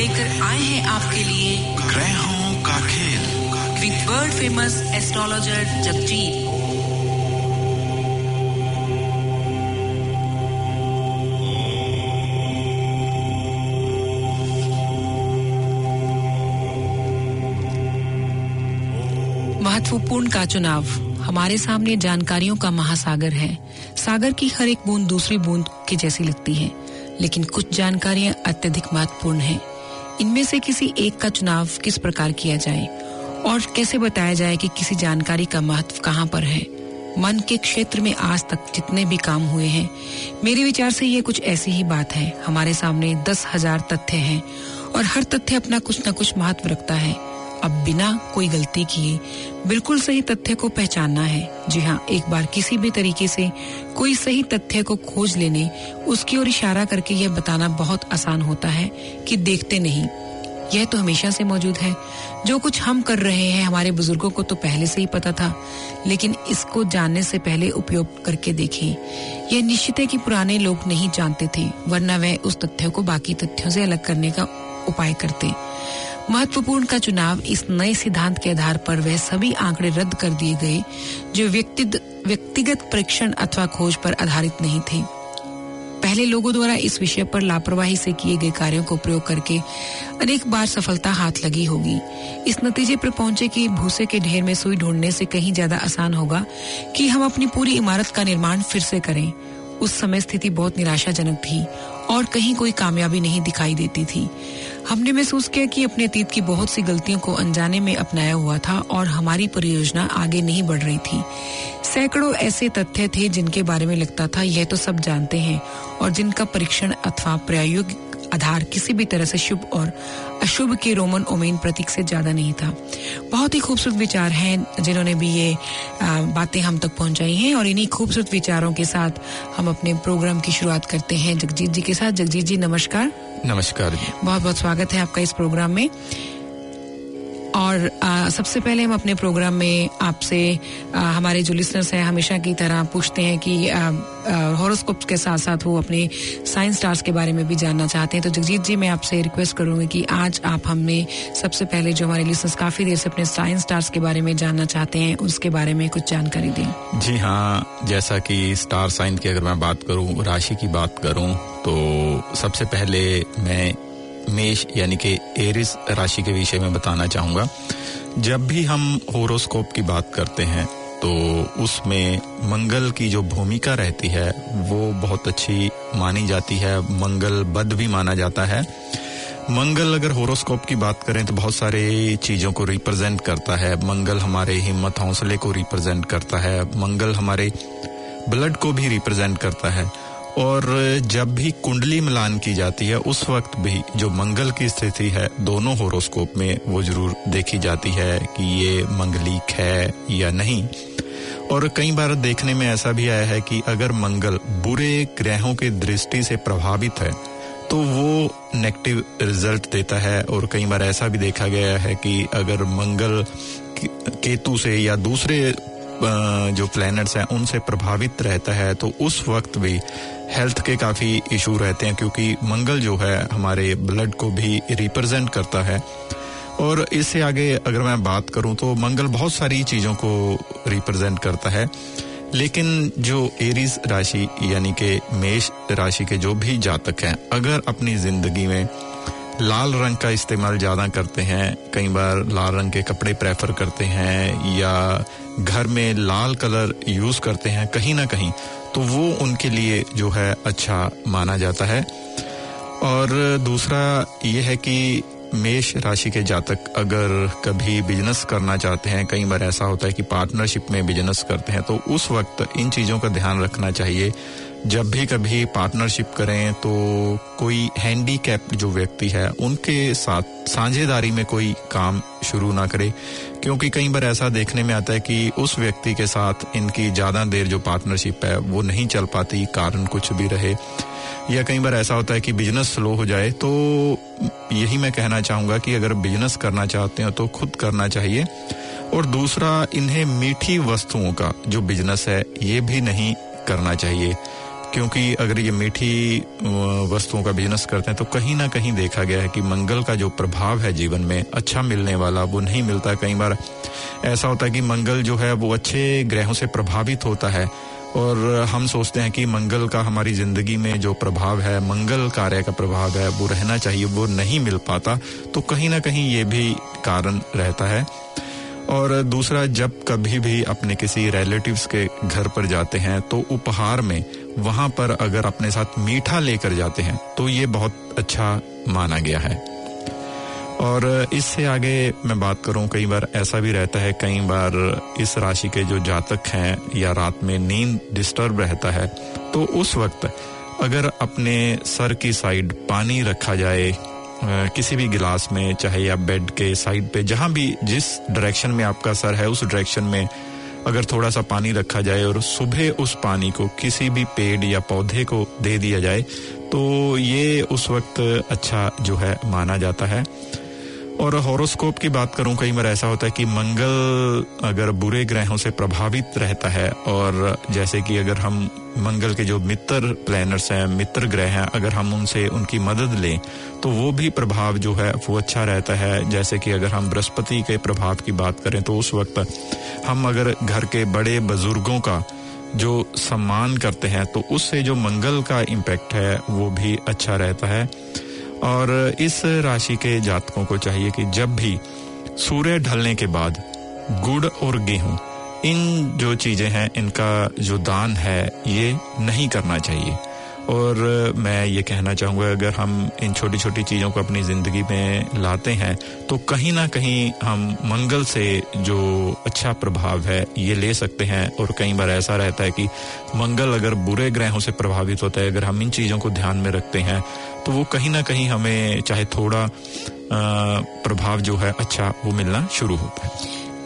लेकर आए हैं आपके लिए ग्रहों का खेल। With world famous astrologer Jagjit महत्वपूर्ण का चुनाव। हमारे सामने जानकारियों का महासागर है। सागर की हर एक बूंद दूसरी बूंद की जैसी लगती है। लेकिन कुछ जानकारियाँ अत्यधिक महत्वपूर्ण हैं। इनमें से किसी एक का चुनाव किस प्रकार किया जाए? और कैसे बताया जाए कि किसी जानकारी का महत्व कहाँ पर है? मन के क्षेत्र में आज तक जितने भी काम हुए हैं, मेरे विचार से ये कुछ ऐसी ही बात है। हमारे सामने दस हज़ार तथ्य हैं और हर तथ्य अपना कुछ न कुछ महत्व रखता है। अब बिना कोई गलती किए बिल्कुल सही तथ्य को पहचानना है। जी हाँ एक बार किसी भी तरीके से कोई सही तथ्य को खोज लेने, उसकी ओर इशारा करके यह बताना बहुत आसान होता है कि देखते नहीं। यह तो हमेशा से मौजूद है। जो कुछ हम कर रहे हैं, हमारे बुज़ुर्गों को तो पहले से ही पता था, लेकिन इसको जानने से पहले उपयोग करके देखें। यह निश्चित है कि पुराने लोग नहीं जानते थे, वरना वह उस तथ्य को बाकी तथ्यों से अलग करने का उपाय करते। महत्वपूर्ण का चुनाव इस नए सिद्धांत के आधार पर वह सभी आंकड़े रद्द कर दिए गए, जो व्यक्तिगत परीक्षण अथवा खोज पर आधारित नहीं थे। पहले लोगों द्वारा इस विषय पर लापरवाही से किए गए कार्यों को प्रयोग करके अनेक बार सफलता हाथ लगी होगी। इस नतीजे पर पहुँचे कि भूसे के ढेर में सुई ढूँढने से कहीं ज़्यादा आसान होगा कि हम अपनी पूरी इमारत का निर्माण फिर से करें। उस समय स्थिति बहुत निराशाजनक थी और कहीं कोई कामयाबी नहीं दिखाई देती थी। हमने महसूस किया कि अपने अतीत की बहुत सी गलतियों को अनजाने में अपनाया हुआ था और हमारी परियोजना आगे नहीं बढ़ रही थी। सैकड़ों ऐसे तथ्य थे जिनके बारे में लगता था, यह तो सब जानते हैं, और जिनका परीक्षण अथवा प्रयोग आधार किसी भी तरह से शुभ और अशुभ के रोमन ओमेन प्रतीक से ज़्यादा नहीं था। बहुत ही खूबसूरत विचार हैं जिन्होंने भी ये बातें हम तक पहुंचाई हैं और इन्हीं खूबसूरत विचारों के साथ हम अपने प्रोग्राम की शुरुआत करते हैं। जगजीत जी के साथ। जगजीत जी, नमस्कार। नमस्कार बहुत बहुत स्वागत है आपका इस प्रोग्राम में। और आ, सबसे पहले हम अपने प्रोग्राम में आपसे हमारे जो लिसनर्स हैं हमेशा की तरह पूछते हैं कि हॉरोस्कोप के साथ साथ वो अपने साइंस स्टार्स के बारे में भी जानना चाहते हैं। तो जगजीत जी मैं आपसे रिक्वेस्ट करूँगी कि आज आप हमें सबसे पहले जो हमारे लिसनर्स काफ़ी देर से अपने साइंस स्टार्स के बारे में जानना चाहते हैं उसके बारे में कुछ जानकारी दें। जी हाँ जैसा कि स्टार साइन की अगर मैं बात करूँ राशि की बात करूँ तो सबसे पहले मैं मेष यानी कि एरिस राशि के विषय में बताना चाहूँगा। जब भी हम होरोस्कोप की बात करते हैं तो उसमें मंगल की जो भूमिका रहती है, वो बहुत अच्छी मानी जाती है मंगल बद भी माना जाता है। मंगल अगर होरोस्कोप की बात करें तो बहुत सारे चीज़ों को रिप्रेजेंट करता है। मंगल हमारे हिम्मत हौसले को रिप्रेजेंट करता है, मंगल हमारे ब्लड को भी रिप्रेजेंट करता है। और जब भी कुंडली मिलान की जाती है, उस वक्त भी जो मंगल की स्थिति है, दोनों होरोस्कोप में वो ज़रूर देखी जाती है कि ये मंगलिक है या नहीं। और कई बार देखने में ऐसा भी आया है कि अगर मंगल बुरे ग्रहों की दृष्टि से प्रभावित है तो वो नेगेटिव रिज़ल्ट देता है। और कई बार ऐसा भी देखा गया है कि अगर मंगल केतु से या दूसरे जो प्लैनेट्स हैं, उनसे प्रभावित रहता है तो उस वक्त भी हेल्थ के काफ़ी इशू रहते हैं, क्योंकि मंगल जो है, हमारे ब्लड को भी रिप्रेजेंट करता है। और इससे आगे अगर मैं बात करूँ तो मंगल बहुत सारी चीज़ों को रिप्रेजेंट करता है। लेकिन जो एरीज राशि, यानी कि मेष राशि के जो भी जातक हैं, अगर अपनी ज़िंदगी में लाल रंग का इस्तेमाल ज़्यादा करते हैं, कई बार लाल रंग के कपड़े प्रेफर करते हैं, या घर में लाल कलर यूज़ करते हैं कहीं ना कहीं तो वो उनके लिए जो है अच्छा माना जाता है। और दूसरा ये है कि मेष राशि के जातक अगर कभी बिज़नेस करना चाहते हैं, कई बार ऐसा होता है कि पार्टनरशिप में बिज़नेस करते हैं तो उस वक्त इन चीज़ों का ध्यान रखना चाहिए। जब भी कभी पार्टनरशिप करें तो कोई हैंडीकैप जो व्यक्ति है, उनके साथ साझेदारी में कोई काम शुरू ना करे। क्योंकि कई बार ऐसा देखने में आता है कि उस व्यक्ति के साथ इनकी ज़्यादा देर जो पार्टनरशिप है, वो नहीं चल पाती, कारण कुछ भी रहे। या कई बार ऐसा होता है कि बिज़नेस स्लो हो जाए तो यही मैं कहना चाहूँगा कि अगर बिज़नेस करना चाहते हो तो खुद करना चाहिए। और दूसरा, इन्हें मीठी वस्तुओं का जो बिज़नेस है, ये भी नहीं करना चाहिए। क्योंकि अगर ये मीठी वस्तुओं का बिज़नेस करते हैं तो कहीं ना कहीं देखा गया है कि मंगल का जो प्रभाव है जीवन में अच्छा मिलने वाला, वो नहीं मिलता। कई बार ऐसा होता है कि मंगल जो है, वो अच्छे ग्रहों से प्रभावित होता है, और हम सोचते हैं कि मंगल का हमारी ज़िंदगी में जो प्रभाव है, मंगल कार्य का प्रभाव है, वो रहना चाहिए, वो नहीं मिल पाता तो कहीं ना कहीं ये भी कारण रहता है। और दूसरा, जब कभी भी अपने किसी रिलेटिव्स के घर पर जाते हैं तो उपहार में वहाँ पर अगर अपने साथ मीठा लेकर जाते हैं तो ये बहुत अच्छा माना गया है। और इससे आगे मैं बात करूँ, कई बार ऐसा भी रहता है, कई बार इस राशि के जो जातक हैं या रात में नींद डिस्टर्ब रहता है तो उस वक्त अगर अपने सर की साइड पानी रखा जाए किसी भी गिलास में, चाहे या बेड के साइड पे, जहाँ भी जिस डायरेक्शन में आपका सर है, उस डायरेक्शन में अगर थोड़ा सा पानी रखा जाए और सुबह उस पानी को किसी भी पेड़ या पौधे को दे दिया जाए तो ये उस वक्त अच्छा जो है माना जाता है। और हॉरोस्कोप की बात करूँ, कई बार ऐसा होता है कि मंगल अगर बुरे ग्रहों से प्रभावित रहता है, और जैसे कि अगर हम मंगल के जो मित्र प्लैनर्स हैं, मित्र ग्रह हैं, अगर हम उनसे उनकी मदद लें तो वो भी प्रभाव जो है, वो अच्छा रहता है। जैसे कि अगर हम बृहस्पति के प्रभाव की बात करें तो उस वक्त हम अगर घर के बड़े बुज़ुर्गों का जो सम्मान करते हैं तो उससे जो मंगल का इम्पैक्ट है, वो भी अच्छा रहता है। और इस राशि के जातकों को चाहिए कि जब भी सूर्य ढलने के बाद गुड़ और गेहूँ, इन जो चीज़ें हैं, इनका जो दान है, ये नहीं करना चाहिए। और मैं ये कहना चाहूँगा, अगर हम इन छोटी छोटी चीज़ों को अपनी ज़िंदगी में लाते हैं तो कहीं ना कहीं हम मंगल से जो अच्छा प्रभाव है, ये ले सकते हैं। और कई बार ऐसा रहता है कि मंगल अगर बुरे ग्रहों से प्रभावित होता है, अगर हम इन चीज़ों को ध्यान में रखते हैं तो वो कहीं ना कहीं हमें चाहे थोड़ा प्रभाव जो है अच्छा वो मिलना शुरू होता है।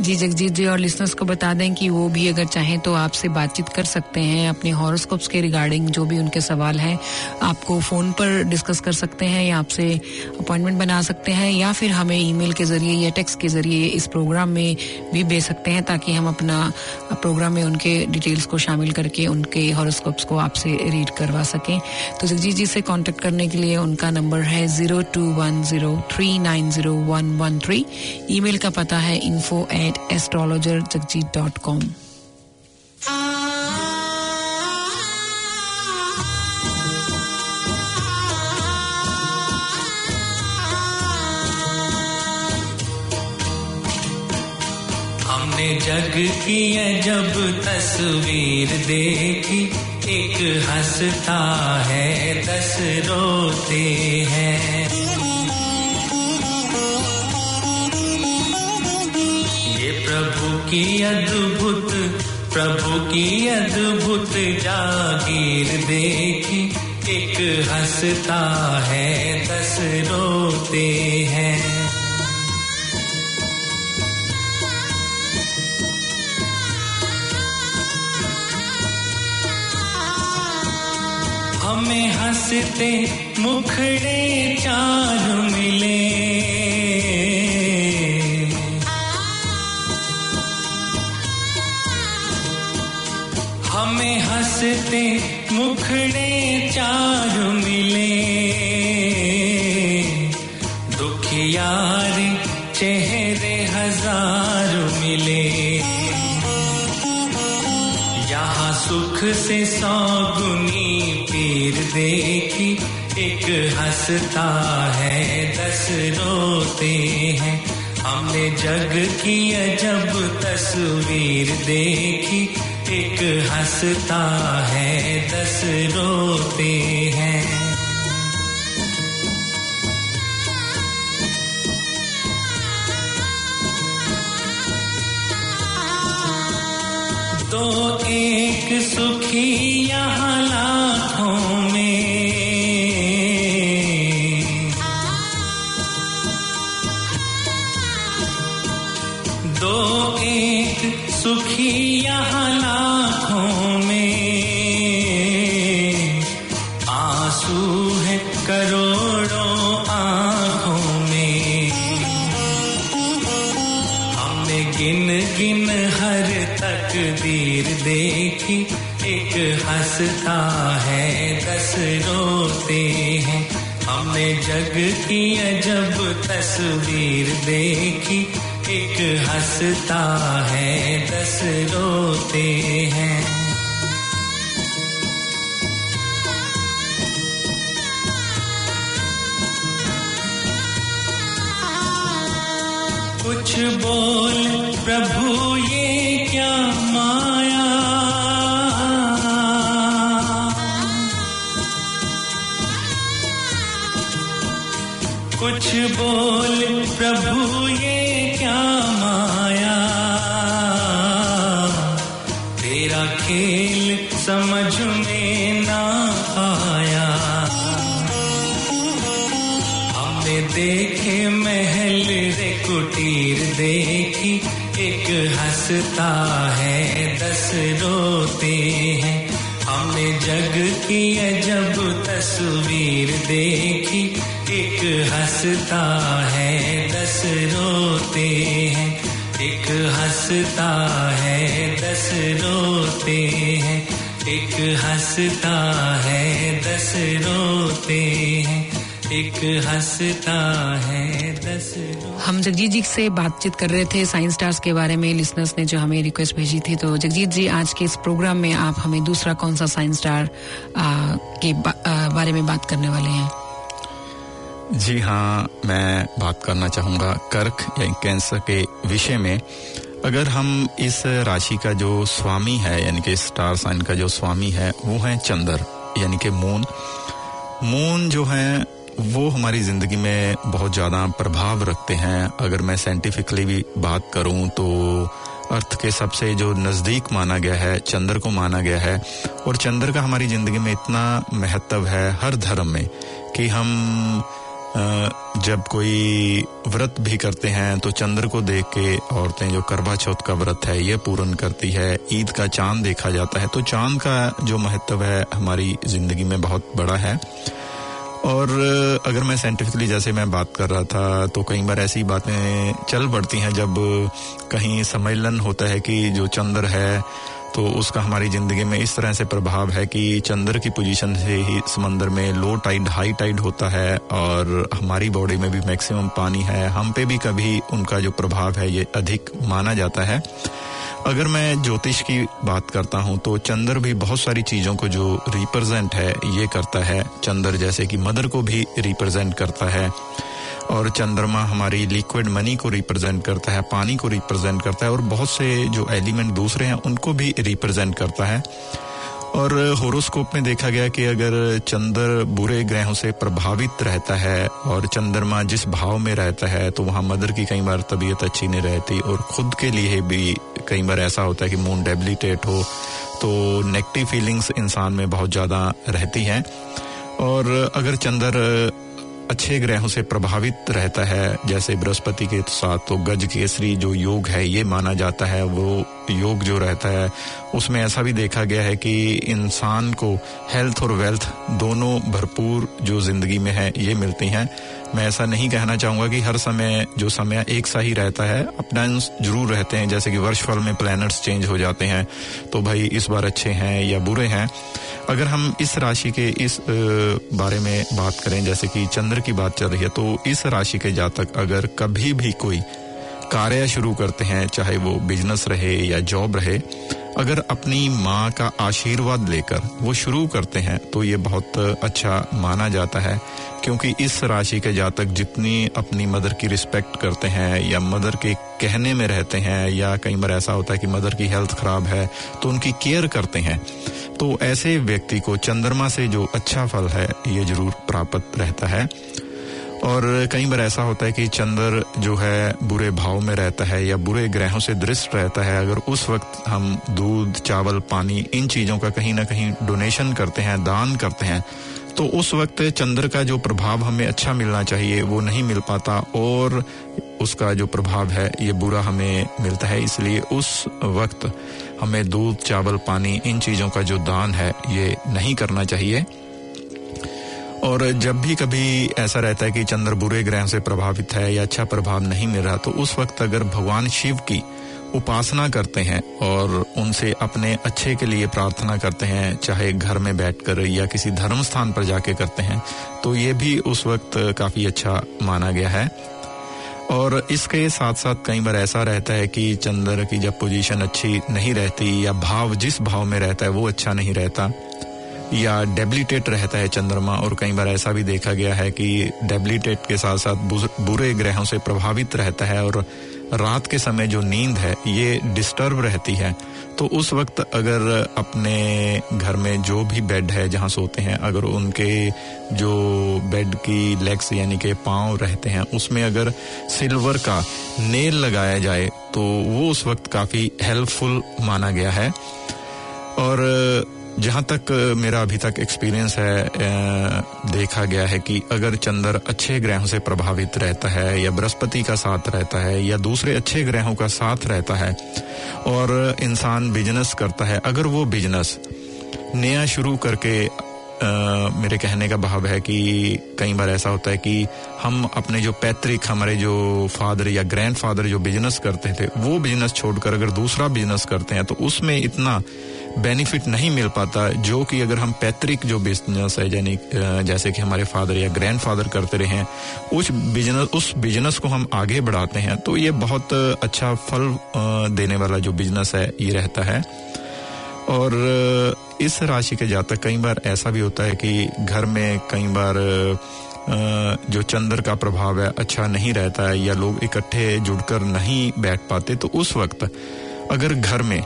जी जगजीत जी और लिसनर्स को बता दें कि वो भी अगर चाहें तो आपसे बातचीत कर सकते हैं, अपने हॉरोस्कोप्स के रिगार्डिंग जो भी उनके सवाल हैं, आपको फ़ोन पर डिस्कस कर सकते हैं या आपसे अपॉइंटमेंट बना सकते हैं या फिर हमें ईमेल के ज़रिए या टेक्स्ट के ज़रिए इस प्रोग्राम में भी भेज सकते हैं ताकि हम अपना प्रोग्राम में उनके डिटेल्स को शामिल करके उनके हॉरोस्कोप्स को आपसे रीड करवा सकें। तो जगजीत जी से कॉन्टेक्ट करने के लिए उनका नंबर है zero two one zero three nine zero one one three ई का पता है इन्फो एट at कॉम हमने जग की है जब तस्वीर देखी, एक हंसता है, दस रोते हैं। की अद्भुत, प्रभु की अद्भुत जागीर देखी। एक हंसता है, दस रोते हैं। हमें हँसते मुखड़े चार मिले। हँसते मुखड़े चार मिले। दुखियार चेहरे हज़ार मिले। यहाँ सुख से सौगुनी पीर देखी, एक हंसता है, दस रोते हैं। हमने जग की अजब तस्वीर देखी एक हंसता है दस रोते हैं। तो एक सुखी यहाँ जग की अजब तस्वीर देखी, एक हंसता है, दस रोते हैं। कुछ बोल, प्रभु, ये क्या माया बोल, प्रभु, ये क्या माया? तेरा खेल समझ में ना आया। हमने देखे महल रे, कुटीर देखी, एक हंसता है, दस रोते हैं। हमने जग की अजब तस्वीर देखी हंसता है दस रोते हैं। एक हंसता है दस रोते हैं। एक हंसता है दस रोते हैं। एक हंसता है दस हम जगजीत जी से बातचीत कर रहे थे साइंस स्टार्स के बारे में। लिसनर्स ने जो हमें रिक्वेस्ट भेजी थी तो जगजीत जी आज के इस प्रोग्राम में आप हमें दूसरा कौन सा साइंस स्टार के बा, आ, बारे में बात करने वाले हैं? जी हाँ मैं बात करना चाहूँगा कर्क या कैंसर के विषय में। अगर हम इस राशि का जो स्वामी है, यानी कि स्टार साइन का जो स्वामी है, वो है चंद्र, यानी कि मून। मून जो है, वो हमारी ज़िंदगी में बहुत ज़्यादा प्रभाव रखते हैं। अगर मैं साइंटिफिकली भी बात करूँ तो अर्थ के सबसे जो नज़दीक माना गया है, चंद्र को माना गया है। और चंद्र का हमारी ज़िंदगी में इतना महत्व है हर धर्म में कि हम जब कोई व्रत भी करते हैं तो चंद्र को देख के औरतें जो करवा चौथ का व्रत है, ये पूर्ण करती है। ईद का चाँद देखा जाता है। तो चाँद का जो महत्व है, हमारी ज़िंदगी में बहुत बड़ा है। और अगर मैं साइंटिफिकली जैसे मैं बात कर रहा था तो कई बार ऐसी बातें चल पड़ती हैं, जब कहीं सम्मेलन होता है कि जो चंद्र है तो उसका हमारी ज़िंदगी में इस तरह से प्रभाव है कि चंद्र की पोजीशन से ही समंदर में लो टाइड हाई टाइड होता है और हमारी बॉडी में भी मैक्सिमम पानी है। हम पे भी कभी उनका जो प्रभाव है ये अधिक माना जाता है। अगर मैं ज्योतिष की बात करता हूँ तो चंद्र भी बहुत सारी चीज़ों को जो रिप्रेजेंट है, ये करता है। चंद्र जैसे कि मदर को भी रिप्रेजेंट करता है। और चंद्रमा हमारी लिक्विड मनी को रिप्रेजेंट करता है, पानी को रिप्रेजेंट करता है और बहुत से जो एलिमेंट दूसरे हैं, उनको भी रिप्रेजेंट करता है। और होरोस्कोप में देखा गया कि अगर चंद्र बुरे ग्रहों से प्रभावित रहता है और चंद्रमा जिस भाव में रहता है तो वहाँ मदर की कई बार तबीयत अच्छी नहीं रहती और खुद के लिए भी कई बार ऐसा होता है कि मून डेबिलिटेट हो तो नेगेटिव फीलिंग्स इंसान में बहुत ज़्यादा रहती हैं। और अगर चंद्र अच्छे ग्रहों से प्रभावित रहता है। जैसे बृहस्पति के साथ तो गज केसरी जो योग है, ये माना जाता है, वो योग जो रहता है, उसमें ऐसा भी देखा गया है कि इंसान को हेल्थ और वेल्थ दोनों भरपूर जो ज़िंदगी में है, ये मिलती हैं। मैं ऐसा नहीं कहना चाहूँगा कि हर समय, जो समय एक सा ही रहता है अपडाउंस ज़रूर रहते हैं। जैसे कि वर्षफल में प्लैनेट्स चेंज हो जाते हैं तो भाई इस बार अच्छे हैं या बुरे हैं। अगर हम इस राशि के इस बारे में बात करें, जैसे कि चंद्र की बात चल रही है तो इस राशि के जातक अगर कभी भी कोई कार्य शुरू करते हैं, चाहे वो बिज़नेस रहे या जॉब रहे, अगर अपनी माँ का आशीर्वाद लेकर वो शुरू करते हैं तो ये बहुत अच्छा माना जाता है, क्योंकि इस राशि के जातक जितनी अपनी मदर की रिस्पेक्ट करते हैं या मदर के कहने में रहते हैं, या कई बार ऐसा होता है कि मदर की हेल्थ खराब है तो उनकी केयर करते हैं तो ऐसे व्यक्ति को चंद्रमा से जो अच्छा फल है, ये ज़रूर प्राप्त रहता है। और कई बार ऐसा होता है कि चंद्र जो है बुरे भाव में रहता है या बुरे ग्रहों से दृष्ट रहता है। अगर उस वक्त हम दूध, चावल, पानी, इन चीज़ों का कहीं ना कहीं डोनेशन करते हैं, दान करते हैं तो उस वक्त चंद्र का जो प्रभाव हमें अच्छा मिलना चाहिए, वो नहीं मिल पाता और उसका जो प्रभाव है, ये बुरा हमें मिलता है। इसलिए उस वक्त हमें दूध, चावल, पानी, इन चीज़ों का जो दान है, ये नहीं करना चाहिए। और जब भी कभी ऐसा रहता है कि चंद्र बुरे ग्रह से प्रभावित है या अच्छा प्रभाव नहीं मिल रहा तो उस वक्त अगर भगवान शिव की उपासना करते हैं और उनसे अपने अच्छे के लिए प्रार्थना करते हैं, चाहे घर में बैठकर या किसी धर्म स्थान पर जाके करते हैं तो ये भी उस वक्त काफ़ी अच्छा माना गया है। और इसके साथ साथ कई बार ऐसा रहता है कि चंद्र की जब पोजीशन अच्छी नहीं रहती या भाव जिस भाव में रहता है वो अच्छा नहीं रहता। या डेबिलिटेट रहता है चंद्रमा, और कई बार ऐसा भी देखा गया है कि डेबिलिटेट के साथ साथ बुरे ग्रहों से प्रभावित रहता है, और रात के समय जो नींद है, ये डिस्टर्ब रहती है। तो उस वक्त अगर अपने घर में जो भी बेड है, जहाँ सोते हैं, अगर उनके जो बेड की लेग्स यानी कि पाँव रहते हैं, उसमें अगर सिल्वर का नेल लगाया जाए तो वो उस वक्त काफ़ी हेल्पफुल माना गया है। और जहाँ तक मेरा अभी तक एक्सपीरियंस है देखा गया है कि अगर चंद्र अच्छे ग्रहों से प्रभावित रहता है, या बृहस्पति का साथ रहता है, या दूसरे अच्छे ग्रहों का साथ रहता है, और इंसान बिज़नेस करता है, अगर वो बिज़नेस नया शुरू करके मेरे कहने का भाव है कि कई बार ऐसा होता है कि हम अपने जो पैतृक, हमारे जो फादर या ग्रैंड फादर जो बिज़नेस करते थे, वो बिज़नेस छोड़कर अगर दूसरा बिज़नेस करते हैं तो उसमें इतना बेनिफिट नहीं मिल पाता, जो कि अगर हम पैतृक जो बिज़नेस है, यानी जैसे कि हमारे फादर या ग्रैंड फादर करते रहे हैं, उस बिज़नेस उस बिज़नेस को हम आगे बढ़ाते हैं तो ये बहुत अच्छा फल देने वाला जो बिज़नेस है, ये रहता है। और इस राशि के जातक कई बार ऐसा भी होता है कि घर में कई बार जो चंद्र का प्रभाव है अच्छा नहीं रहता है या लोग इकट्ठे जुड़कर नहीं बैठ पाते तो उस वक्त अगर घर में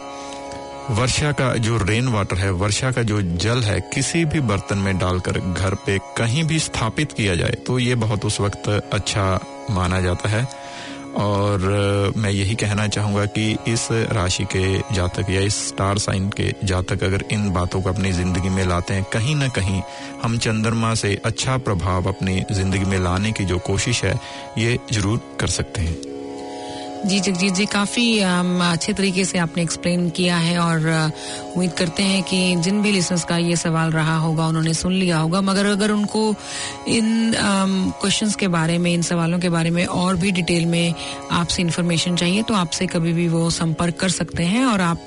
वर्षा का जो रेन वाटर है, वर्षा का जो जल है, किसी भी बर्तन में डालकर घर पे कहीं भी स्थापित किया जाए तो ये बहुत उस वक्त अच्छा माना जाता है। और मैं यही कहना चाहूँगा कि इस राशि के जातक या इस स्टार साइन के जातक अगर इन बातों को अपनी ज़िंदगी में लाते हैं, कहीं ना कहीं हम चंद्रमा से अच्छा प्रभाव अपनी ज़िंदगी में लाने की जो कोशिश है, ये ज़रूर कर सकते हैं। जी, जगजीत जी, काफ़ी अच्छे तरीके से आपने एक्सप्लेन किया है और उम्मीद करते हैं कि जिन भी लिसनर्स का ये सवाल रहा होगा, उन्होंने सुन लिया होगा। मगर अगर उनको इन क्वेश्चंस के बारे में, इन सवालों के बारे में और भी डिटेल में आपसे इन्फॉर्मेशन चाहिए तो आपसे कभी भी वो संपर्क कर सकते हैं और आप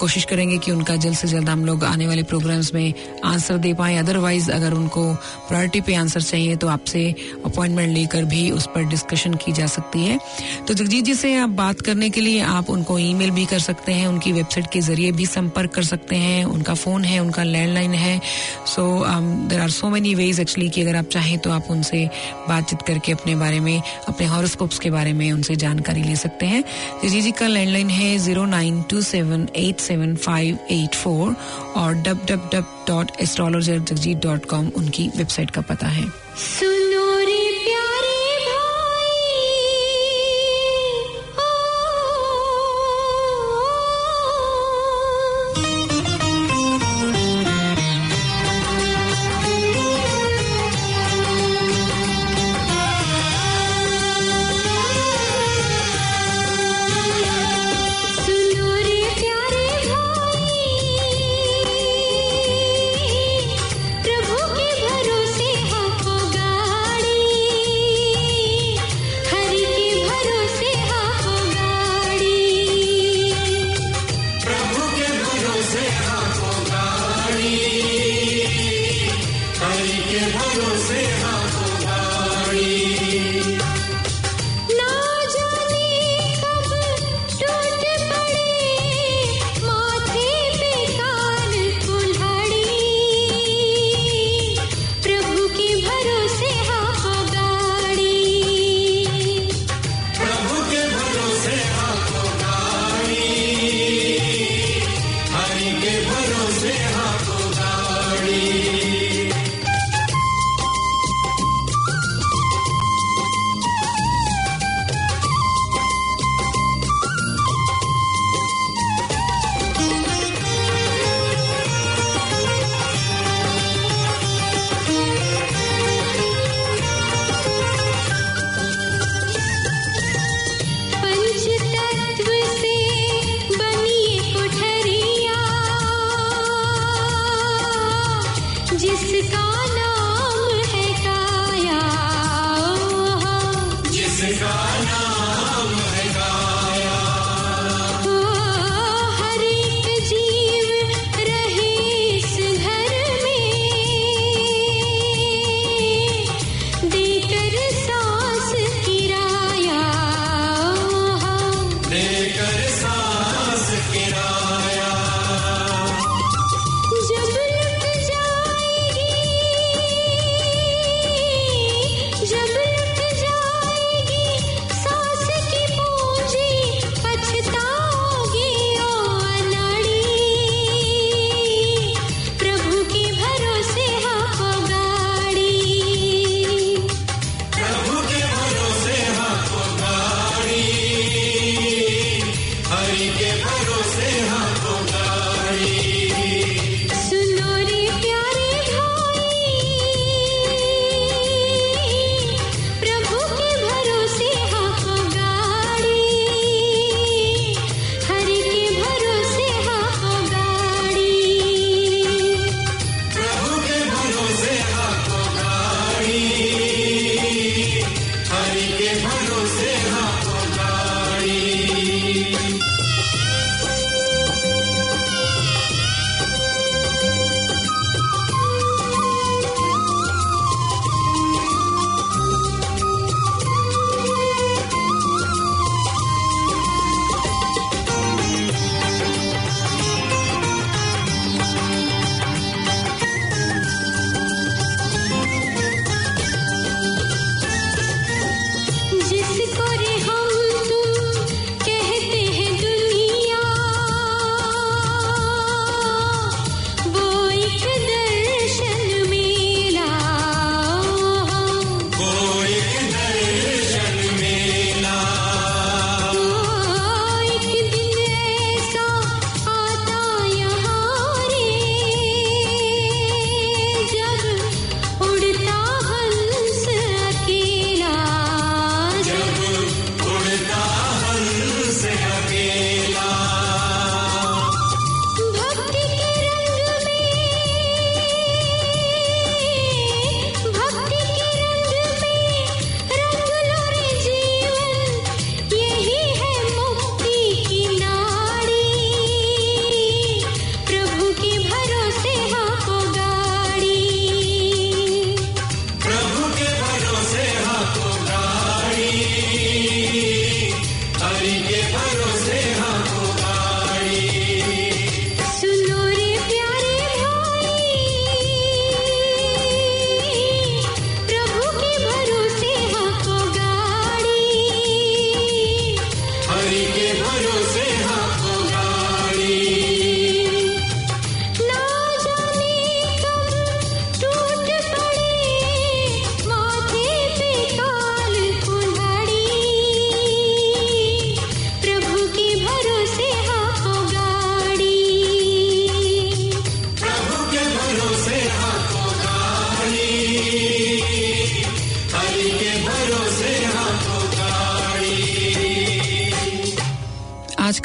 कोशिश करेंगे कि उनका जल्द से जल्द हम लोग आने वाले प्रोग्राम्स में आंसर दे पाए। अदरवाइज़ अगर उनको प्रायोरिटी पे आंसर चाहिए तो आपसे अपॉइंटमेंट लेकर भी उस पर डिस्कशन की जा सकती है। तो जगजीत जी से आप बात करने के लिए आप उनको ईमेल भी कर सकते हैं, उनकी वेबसाइट के ज़रिए भी संपर्क कर सकते हैं, उनका फ़ोन है, उनका लैंडलाइन है। So there are so many ways actually कि अगर आप चाहें तो आप उनसे बातचीत करके अपने बारे में, अपने हॉरोस्कोप्स के बारे में उनसे जानकारी ले सकते हैं। जगजीत जी का लैंडलाइन है zero nine two seven eight seven five eight four और dub dub dub dot astrologer Jagjit dot com उनकी वेबसाइट का पता है।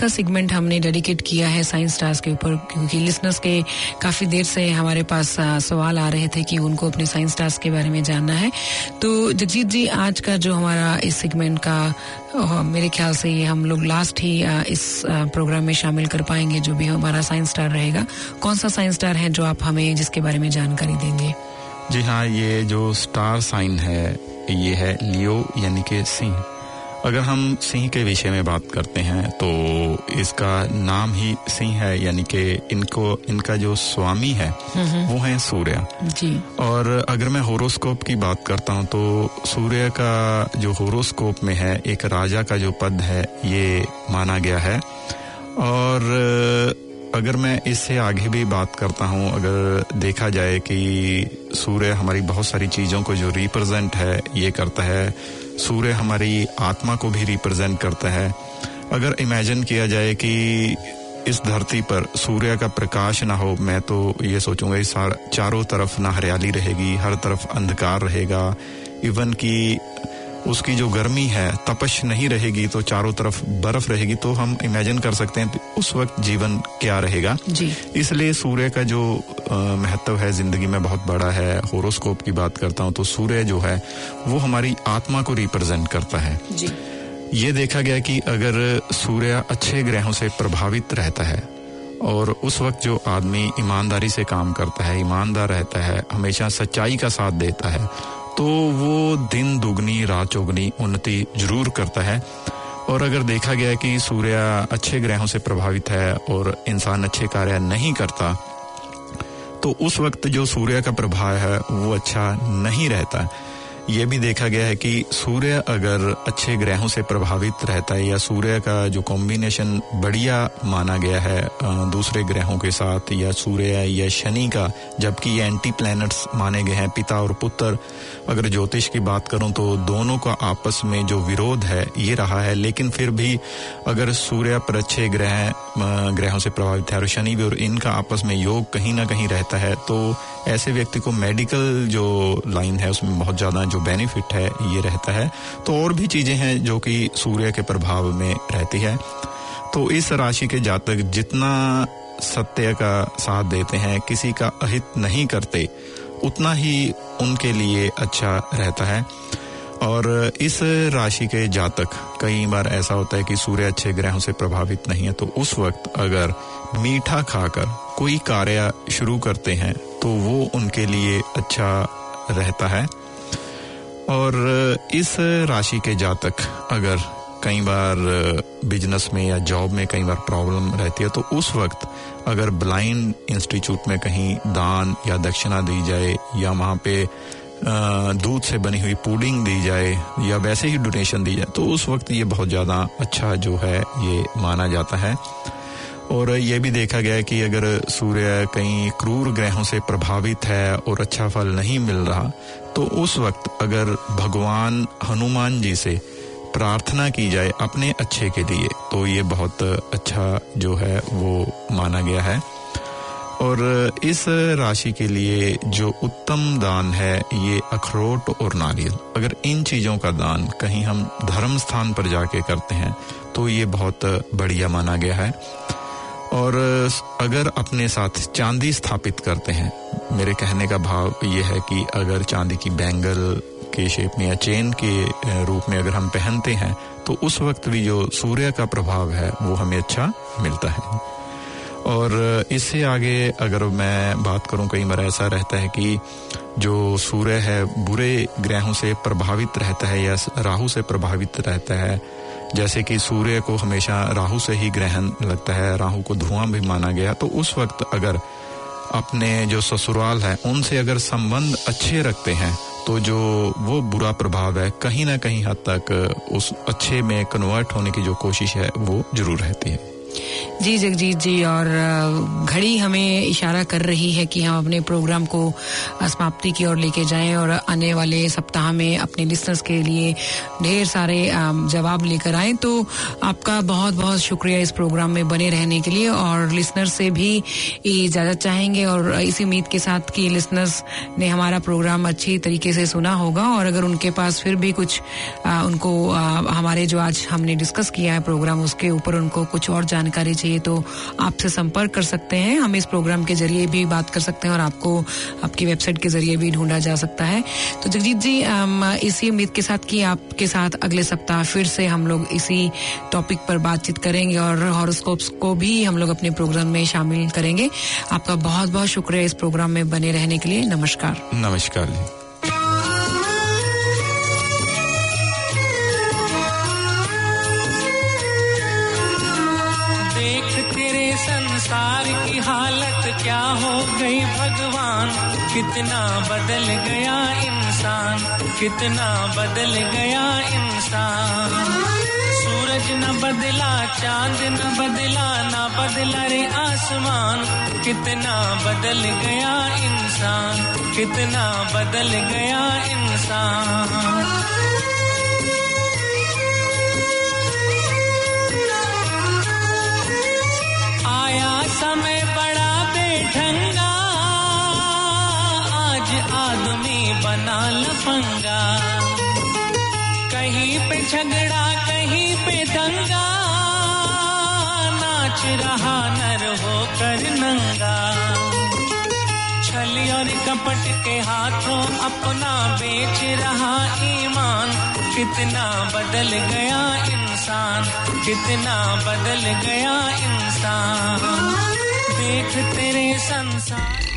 का सेगमेंट हमने डेडिकेट किया है साइंस स्टार्स के ऊपर, क्योंकि लिसनर्स के काफ़ी देर से हमारे पास सवाल आ रहे थे कि उनको अपने साइंस स्टार्स के बारे में जानना है। तो जगजीत जी, आज का जो हमारा इस सेगमेंट का मेरे ख्याल से ये हम लोग लास्ट ही इस प्रोग्राम में शामिल कर पाएँगे जो भी हमारा साइंस स्टार रहेगा। कौन सा साइंस स्टार है जो आप हमें जिसके बारे में जानकारी देंगे? जी हाँ ये जो स्टार साइन है, ये है लियो यानी कि सिंह। अगर हम सिंह के विषय में बात करते हैं तो इसका नाम ही सिंह है यानी कि इनको इनका जो स्वामी है वो है सूर्य। जी। और अगर मैं होरोस्कोप की बात करता हूँ तो सूर्य का जो होरोस्कोप में है एक राजा का जो पद है ये माना गया है। और अगर मैं इससे आगे भी बात करता हूँ अगर देखा जाए कि सूर्य हमारी बहुत सारी चीज़ों को जो रिप्रेजेंट है ये करता है सूर्य हमारी आत्मा को भी रिप्रेजेंट करता है। अगर इमेजिन किया जाए कि इस धरती पर सूर्य का प्रकाश ना हो, मैं तो ये सोचूँगा इस चारों तरफ़ ना हरियाली रहेगी, हर तरफ़ अंधकार रहेगा। इवन कि उसकी जो गर्मी है तपश नहीं रहेगी तो चारों तरफ़ बर्फ़ रहेगी तो हम इमेजिन कर सकते हैं उस वक्त जीवन क्या रहेगा। जी। इसलिए सूर्य का जो महत्व है ज़िंदगी में बहुत बड़ा है होरोस्कोप की बात करता हूँ तो सूर्य जो है वो हमारी आत्मा को रिप्रेजेंट करता है। जी। ये देखा गया कि अगर सूर्य अच्छे ग्रहों से प्रभावित रहता है और उस वक्त जो आदमी ईमानदारी से काम करता है ईमानदार रहता है हमेशा सच्चाई का साथ देता है तो वो दिन दुगनी, रात चौगनी उन्नति ज़रूर करता है। और अगर देखा गया कि सूर्य अच्छे ग्रहों से प्रभावित है और इंसान अच्छे कार्य नहीं करता तो उस वक्त जो सूर्य का प्रभाव है, वो अच्छा नहीं रहता। ये भी देखा गया है कि सूर्य अगर अच्छे ग्रहों से प्रभावित रहता है या सूर्य का जो कॉम्बिनेशन बढ़िया माना गया है दूसरे ग्रहों के साथ, या सूर्य या शनि का, जबकि ये एंटी प्लैनेट्स माने गए हैं, पिता और पुत्र, अगर ज्योतिष की बात करूँ तो दोनों का आपस में जो विरोध है, ये रहा है। लेकिन फिर भी अगर सूर्य पर अच्छे ग्रह ग्रहों से प्रभावित है और शनि भी और इनका आपस में योग कहीं ना कहीं रहता है तो ऐसे व्यक्ति को मेडिकल जो लाइन है उसमें बहुत ज़्यादा जो बेनिफिट है, ये रहता है। तो और भी चीज़ें हैं जो कि सूर्य के प्रभाव में रहती है। तो इस राशि के जातक जितना सत्य का साथ देते हैं, किसी का अहित नहीं करते, उतना ही उनके लिए अच्छा रहता है। और इस राशि के जातक, कई बार ऐसा होता है कि सूर्य अच्छे ग्रहों से प्रभावित नहीं है तो उस वक्त अगर मीठा खाकर कोई कार्य शुरू करते हैं तो वो उनके लिए अच्छा रहता है। और इस राशि के जातक अगर कई बार बिज़नेस में या जॉब में कई बार प्रॉब्लम रहती है तो उस वक्त अगर ब्लाइंड इंस्टीट्यूट में कहीं दान या दक्षिणा दी जाए, या वहाँ पे दूध से बनी हुई पुडिंग दी जाए, या वैसे ही डोनेशन दी जाए तो उस वक्त ये बहुत ज़्यादा अच्छा जो है, ये माना जाता है। और ये भी देखा गया है कि अगर सूर्य कहीं क्रूर ग्रहों से प्रभावित है और अच्छा फल नहीं मिल रहा तो उस वक्त अगर भगवान हनुमान जी से प्रार्थना की जाए अपने अच्छे के लिए तो ये बहुत अच्छा जो है वो माना गया है। और इस राशि के लिए जो उत्तम दान है, ये अखरोट और नारियल। अगर इन चीज़ों का दान कहीं हम धर्म स्थान पर जाके करते हैं तो ये बहुत बढ़िया माना गया है। और अगर अपने साथ चांदी स्थापित करते हैं, मेरे कहने का भाव ये है कि अगर चांदी की बैंगल के शेप में या चेन के रूप में अगर हम पहनते हैं तो उस वक्त भी जो सूर्य का प्रभाव है, वो हमें अच्छा मिलता है। और, इससे आगे अगर मैं बात करूँ, कई बार ऐसा रहता है कि जो सूर्य है, बुरे ग्रहों से प्रभावित रहता है या राहु से प्रभावित रहता है जैसे कि सूर्य को हमेशा राहु से ही ग्रहण लगता है, राहु को धुआँ भी माना गया तो उस वक्त अगर अपने जो ससुराल है, उनसे अगर संबंध अच्छे रखते हैं तो जो वो बुरा प्रभाव है, कहीं ना कहीं हद तक उस अच्छे में कन्वर्ट होने की जो कोशिश है, वो ज़रूर रहती है। जी जगजीत जी, और घड़ी हमें इशारा कर रही है कि हम अपने प्रोग्राम को समाप्ति की ओर लेके जाएँ और आने वाले सप्ताह में अपने लिसनर्स के लिए ढेर सारे जवाब लेकर आए। तो आपका बहुत बहुत शुक्रिया इस प्रोग्राम में बने रहने के लिए और लिसनर्स से भी इजाज़त चाहेंगे और इसी उम्मीद के साथ कि लिसनर्स ने हमारा प्रोग्राम अच्छी तरीके से सुना होगा और अगर उनके पास फिर भी कुछ उनको हमारे जो आज हमने डिस्कस किया है प्रोग्राम, उसके ऊपर उनको कुछ और जानकारी चाहिए तो आपसे संपर्क कर सकते हैं। हम इस प्रोग्राम के ज़रिए भी बात कर सकते हैं और आपको, आपकी वेबसाइट के ज़रिए भी ढूंढा जा सकता है। तो जगजीत जी इसी उम्मीद के साथ कि आपके साथ अगले सप्ताह फिर से हम लोग इसी टॉपिक पर बातचीत करेंगे और हॉरोस्कोप्स को भी हम लोग अपने प्रोग्राम में शामिल करेंगे। आपका बहुत बहुत शुक्रिया इस प्रोग्राम में बने रहने के लिए। नमस्कार। नमस्कार जी। हो गई भगवान। कितना बदल गया इंसान। कितना बदल गया इंसान। सूरज न बदला, चाँद न बदला न बदला रे आसमान। कितना बदल गया इंसान। कितना बदल गया इंसान। बना लफंगा। कहीं पे झगड़ा, कहीं पे दंगा। नाच रहा नर होकर नंगा। छली और कपट के हाथों अपना बेच रहा ईमान। कितना बदल गया इंसान, कितना बदल गया इंसान। देख तेरे संसार।